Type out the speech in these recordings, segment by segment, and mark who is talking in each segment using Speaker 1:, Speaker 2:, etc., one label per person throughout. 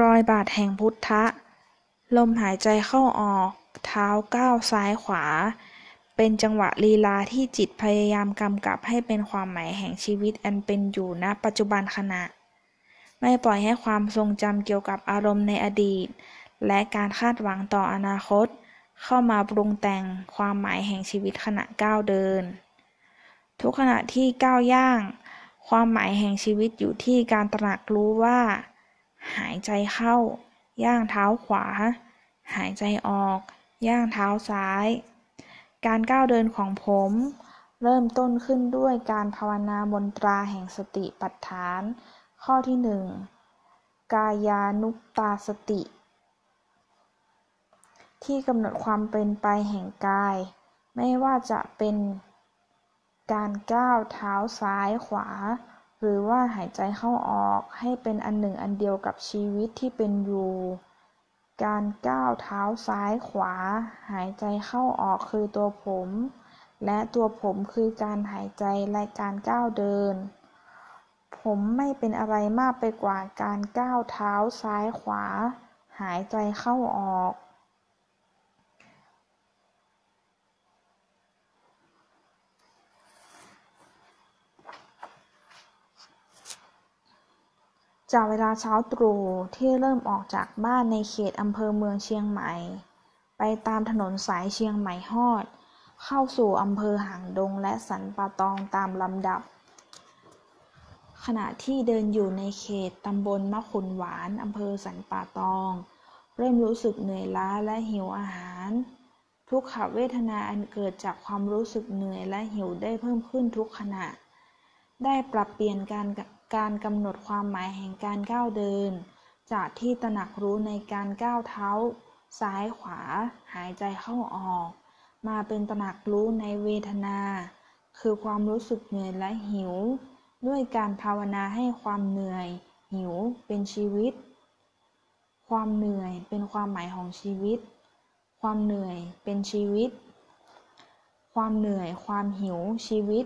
Speaker 1: รอยบาทแห่งพุทธะ ลมหายใจเข้าออก เท้าก้าวซ้ายขวา เป็นจังหวะลีลาที่จิตพยายามกำกับให้เป็นความหมายแห่งชีวิตอันเป็นอยู่ณปัจจุบันขณะ ไม่ปล่อยให้ความทรงจำเกี่ยวกับอารมณ์ในอดีต และการคาดหวังต่ออนาคต เข้ามาปรุงแต่งความหมายแห่งชีวิตขณะก้าวเดิน ทุกขณะที่ก้าวย่าง ความหมายแห่งชีวิตอยู่ที่การตระหนักรู้ว่า หายใจเข้า ย่างเท้าขวา หายใจออก ย่างเท้าซ้าย การก้าวเดินของผม เริ่มต้นขึ้นด้วยการภาวนามนตราแห่งสติปัฏฐาน ข้อที่หนึ่งกายานุปตาสติ ที่กำหนดความเป็นไปแห่งกาย ไม่ว่าจะเป็นการก้าวเท้าซ้ายขวา หรือว่าหายใจเข้าออกให้เป็นอันหนึ่งอันเดียวกับชีวิตที่เป็นอยู่ การก้าวเท้าซ้ายขวา หายใจเข้าออกคือตัวผม และตัวผมคือการหายใจและการก้าวเดิน ผมไม่เป็นอะไรมากไปกว่าการก้าวเท้าซ้ายขวา หายใจเข้าออก จากเวลาเช้าตรู่ที่เริ่มออกจากบ้านในเขตอำเภอเมืองเชียงใหม่ ไปตามถนนสายเชียงใหม่ฮอด เข้าสู่อำเภอหางดงและสันป่าตองตามลำดับ ขณะที่เดินอยู่ในเขตตำบลมะขุนหวานอำเภอสันป่าตอง เริ่มรู้สึกเหนื่อยล้าและหิวอาหาร ทุกขเวทนาอันเกิดจากความรู้สึกเหนื่อยและหิวได้เพิ่มขึ้นทุกขณะ ได้ปรับเปลี่ยนการ การกำหนดความหมายแห่งการก้าวเดิน จากที่ตระหนักรู้ในการก้าวเท้า ซ้ายขวา หายใจเข้าออก มาเป็นตระหนักรู้ในเวทนา คือความรู้สึกเหนื่อยและหิว ด้วยการภาวนาให้ความเหนื่อย หิวเป็นชีวิต ความเหนื่อยเป็นความหมายของชีวิต ความเหนื่อยเป็นชีวิต ความเหนื่อย ความหิวชีวิต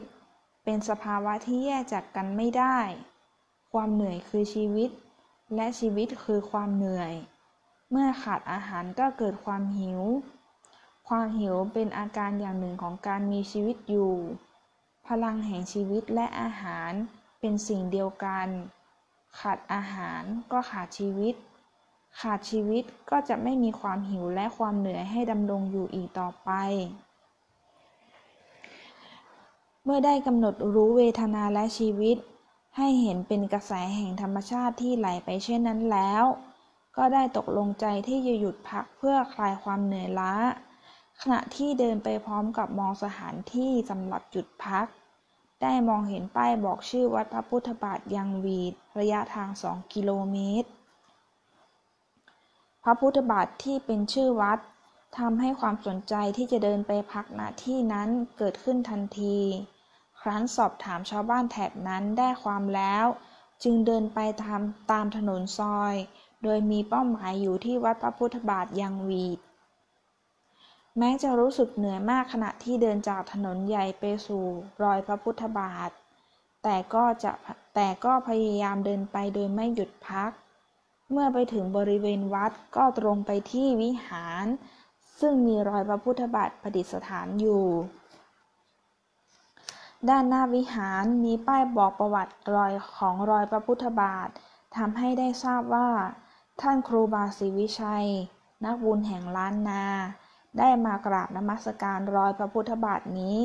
Speaker 1: เป็นสภาวะที่แยกจากกันไม่ได้ ความเหนื่อยคือชีวิต และชีวิตคือความเหนื่อย เมื่อขาดอาหารก็เกิดความหิว ความหิวเป็นอาการอย่างหนึ่งของการมีชีวิตอยู่ พลังแห่งชีวิตและอาหารเป็นสิ่งเดียวกัน ขาดอาหารก็ขาดชีวิต ขาดชีวิตก็จะไม่มีความหิวและความเหนื่อยให้ดำรงอยู่อีกต่อไปเมื่อได้กำหนดรู้เวทนาและชีวิต ให้เห็นเป็นกระแสแห่งธรรมชาติที่ไหลไปเช่นนั้นแล้ว ก็ได้ตกลงใจที่จะหยุดพักเพื่อคลายความเหนื่อยล้า ขณะที่เดินไปพร้อมกับมองสถานที่สำหรับหยุดพัก ได้มองเห็นป้ายบอกชื่อวัดพระพุทธบาทยังวีดระยะทางสองกิโลเมตร พระพุทธบาทที่เป็นชื่อวัดทำให้ความสนใจที่จะเดินไปพักณที่นั้นเกิดขึ้นทันที ครั้นสอบถามชาวบ้านแถบนั้นได้ความแล้ว จึงเดินไปตามตามถนนซอย โดยมีเป้าหมายอยู่ที่วัดพระพุทธบาทยังวีด แม้จะรู้สึกเหนื่อยมากขณะที่เดินจากถนนใหญ่ไปสู่รอยพระพุทธบาท แต่ก็จะแต่ก็พยายามเดินไปโดยไม่หยุดพัก เมื่อไปถึงบริเวณวัดก็ตรงไปที่วิหาร ซึ่งมีรอยพระพุทธบาทประดิษฐานอยู่ ด้านหน้าวิหารมีป้ายบอกประวัติรอยของรอยพระพุทธบาททำให้ได้ทราบว่า ท่านครูบาศรีวิชัย นักบุญแห่งล้านนา ได้มากราบนมัสการรอยพระพุทธบาทนี้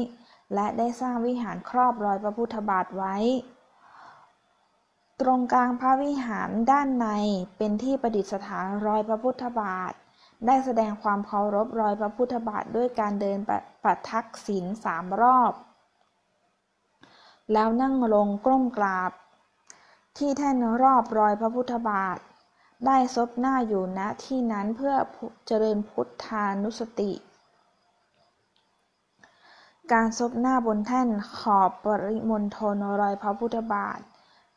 Speaker 1: และได้สร้างวิหารครอบรอยพระพุทธบาทไว้ ตรงกลางพระวิหารด้านในเป็นที่ประดิษฐานรอยพระพุทธบาท ได้แสดงความเคารพรอยพระพุทธบาทด้วยการเดินประทักษิณสามรอบ แล้วนั่งลงก้มกราบ ที่แท่นรอบรอยพระพุทธบาท ได้ซบหน้าอยู่ณที่นั้นเพื่อเจริญพุทธานุสติ การซบหน้าบนแท่นขอบปริมณฑลรอยพระพุทธบาท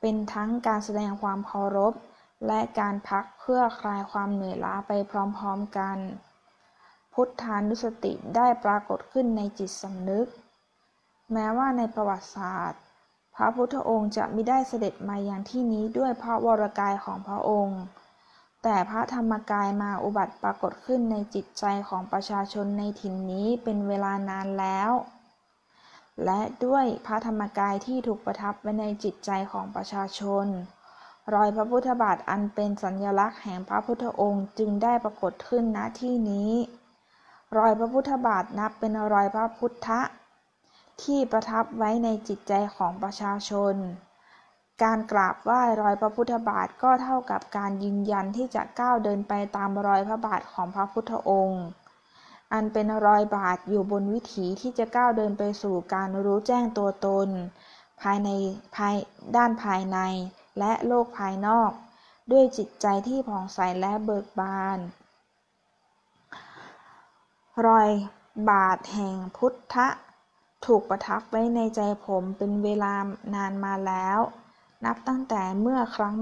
Speaker 1: เป็นทั้งการแสดงความเคารพ และการพักเพื่อคลายความเหนื่อยล้าไปพร้อมๆกัน พุทธานุสติได้ปรากฏขึ้นในจิตสำนึก แม้ว่าในประวัติศาสตร์ พระพุทธองค์จะไม่ได้เสด็จมาอย่างที่นี้ด้วยพระวรกายของพระองค์ แต่พระธรรมกายมาอุบัติปรากฏขึ้นในจิตใจของประชาชนในถิ่นนี้เป็นเวลานานแล้ว และด้วยพระธรรมกายที่ถูกประทับไว้ในจิตใจของประชาชน รอยพระพุทธบาทอันเป็นสัญลักษณ์แห่งพระพุทธองค์จึงได้ปรากฏขึ้นณที่นี้ รอยพระพุทธบาทนับเป็นรอยพระพุทธ ที่ประทับไว้ในจิตใจของประชาชน การกราบไหว้รอยพระพุทธบาทก็เท่ากับการยืนยันที่จะก้าวเดินไปตามรอยพระบาทของพระพุทธองค์ อันเป็นรอยบาทอยู่บนวิถีที่จะก้าวเดินไปสู่การรู้แจ้งตัวตน ภายในภายด้านภายในและโลกภายนอก ด้วยจิตใจที่ผ่องใสและเบิกบาน รอยบาทแห่งพุทธ ถูกประทับไว้ในใจผมเป็นเวลานานมาแล้ว นับตั้งแต่เมื่อครั้ง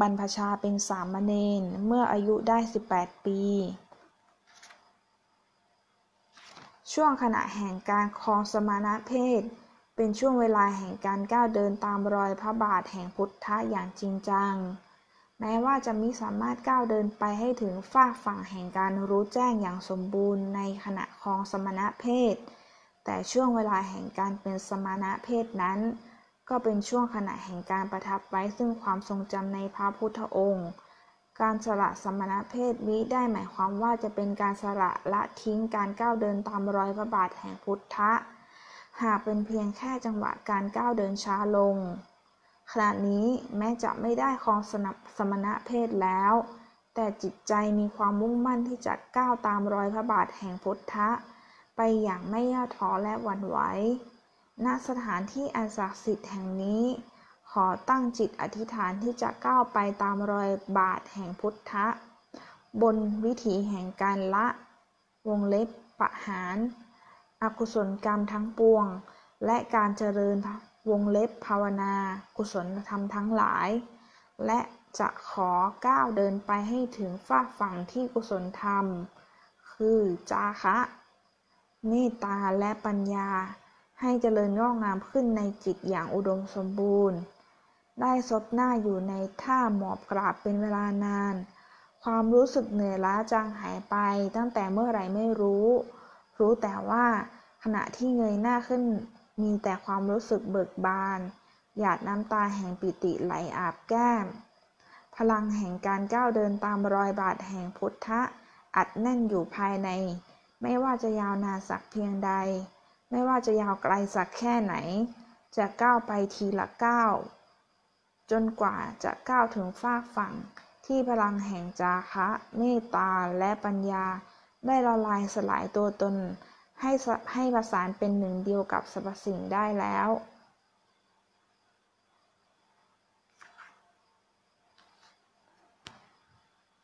Speaker 1: บรรพชาเป็นสามเณรเมื่ออายุได้ 18 ปี ช่วงขณะแห่งการครองสมณเพศ เป็นช่วงเวลาแห่งการก้าวเดินตามรอยพระบาทแห่งพุทธะอย่างจริงจัง แม้ว่าจะมิสามารถก้าวเดินไปให้ถึงฟากฝั่งแห่งการรู้แจ้งอย่างสมบูรณ์ในขณะครองสมณเพศ แต่ช่วงเวลาแห่งการเป็นสมณะเพศนั้น ก็เป็นช่วงขณะแห่งการประทับไว้ซึ่งความทรงจำในพระพุทธองค์ การสละสมณะเพศวิได้หมายความว่าจะเป็นการสละละทิ้งการก้าวเดินตามรอยพระบาทแห่งพุทธะ หากเป็นเพียงแค่จังหวะการก้าวเดินช้าลง ขณะนี้แม้จะไม่ได้ครองสนับสมณะเพศแล้ว แต่จิตใจมีความมุ่งมั่นที่จะก้าวตามรอยพระบาทแห่งพุทธะ ไปอย่างไม่ย่อท้อและหวั่นไหว ณ สถานที่อันศักดิ์สิทธิ์แห่งนี้ ขอตั้งจิตอธิษฐานที่จะก้าวไปตามรอยบาทแห่งพุทธะ บนวิถีแห่งการละ วงเล็บปะหารอกุศลกรรมทั้งปวง และการเจริญวงเล็บภาวนา กุศลธรรมทั้งหลาย และจะขอก้าวเดินไปให้ถึงฝากฝั่งที่กุศลธรรม คือจาคะ เมตตาและปัญญา ให้เจริญงอกงามขึ้นในจิตอย่างอุดมสมบูรณ์ ได้ซบหน้าอยู่ในท่าหมอบกราบเป็นเวลานาน ความรู้สึกเหนื่อยล้าจางหายไปตั้งแต่เมื่อไหร่ไม่รู้ รู้แต่ว่าขณะที่เงยหน้าขึ้นมีแต่ความรู้สึกเบิกบาน หยาดน้ำตาแห่งปิติไหลอาบแก้ม พลังแห่งการก้าวเดินตามรอยบาทแห่งพุทธะ อัดแน่นอยู่ภายใน ไม่ว่าจะยาวนานสักเพียงใด ไม่ว่าจะยาวไกลสักแค่ไหน จะก้าวไปทีละก้าวจนกว่าจะก้าวถึงฟากฝั่งที่พลังแห่งจาคะเมตตาและปัญญา ได้ละลายสลายตัวตน ให้ให้ประสานเป็นหนึ่งเดียวกับสรรพสิ่งได้แล้ว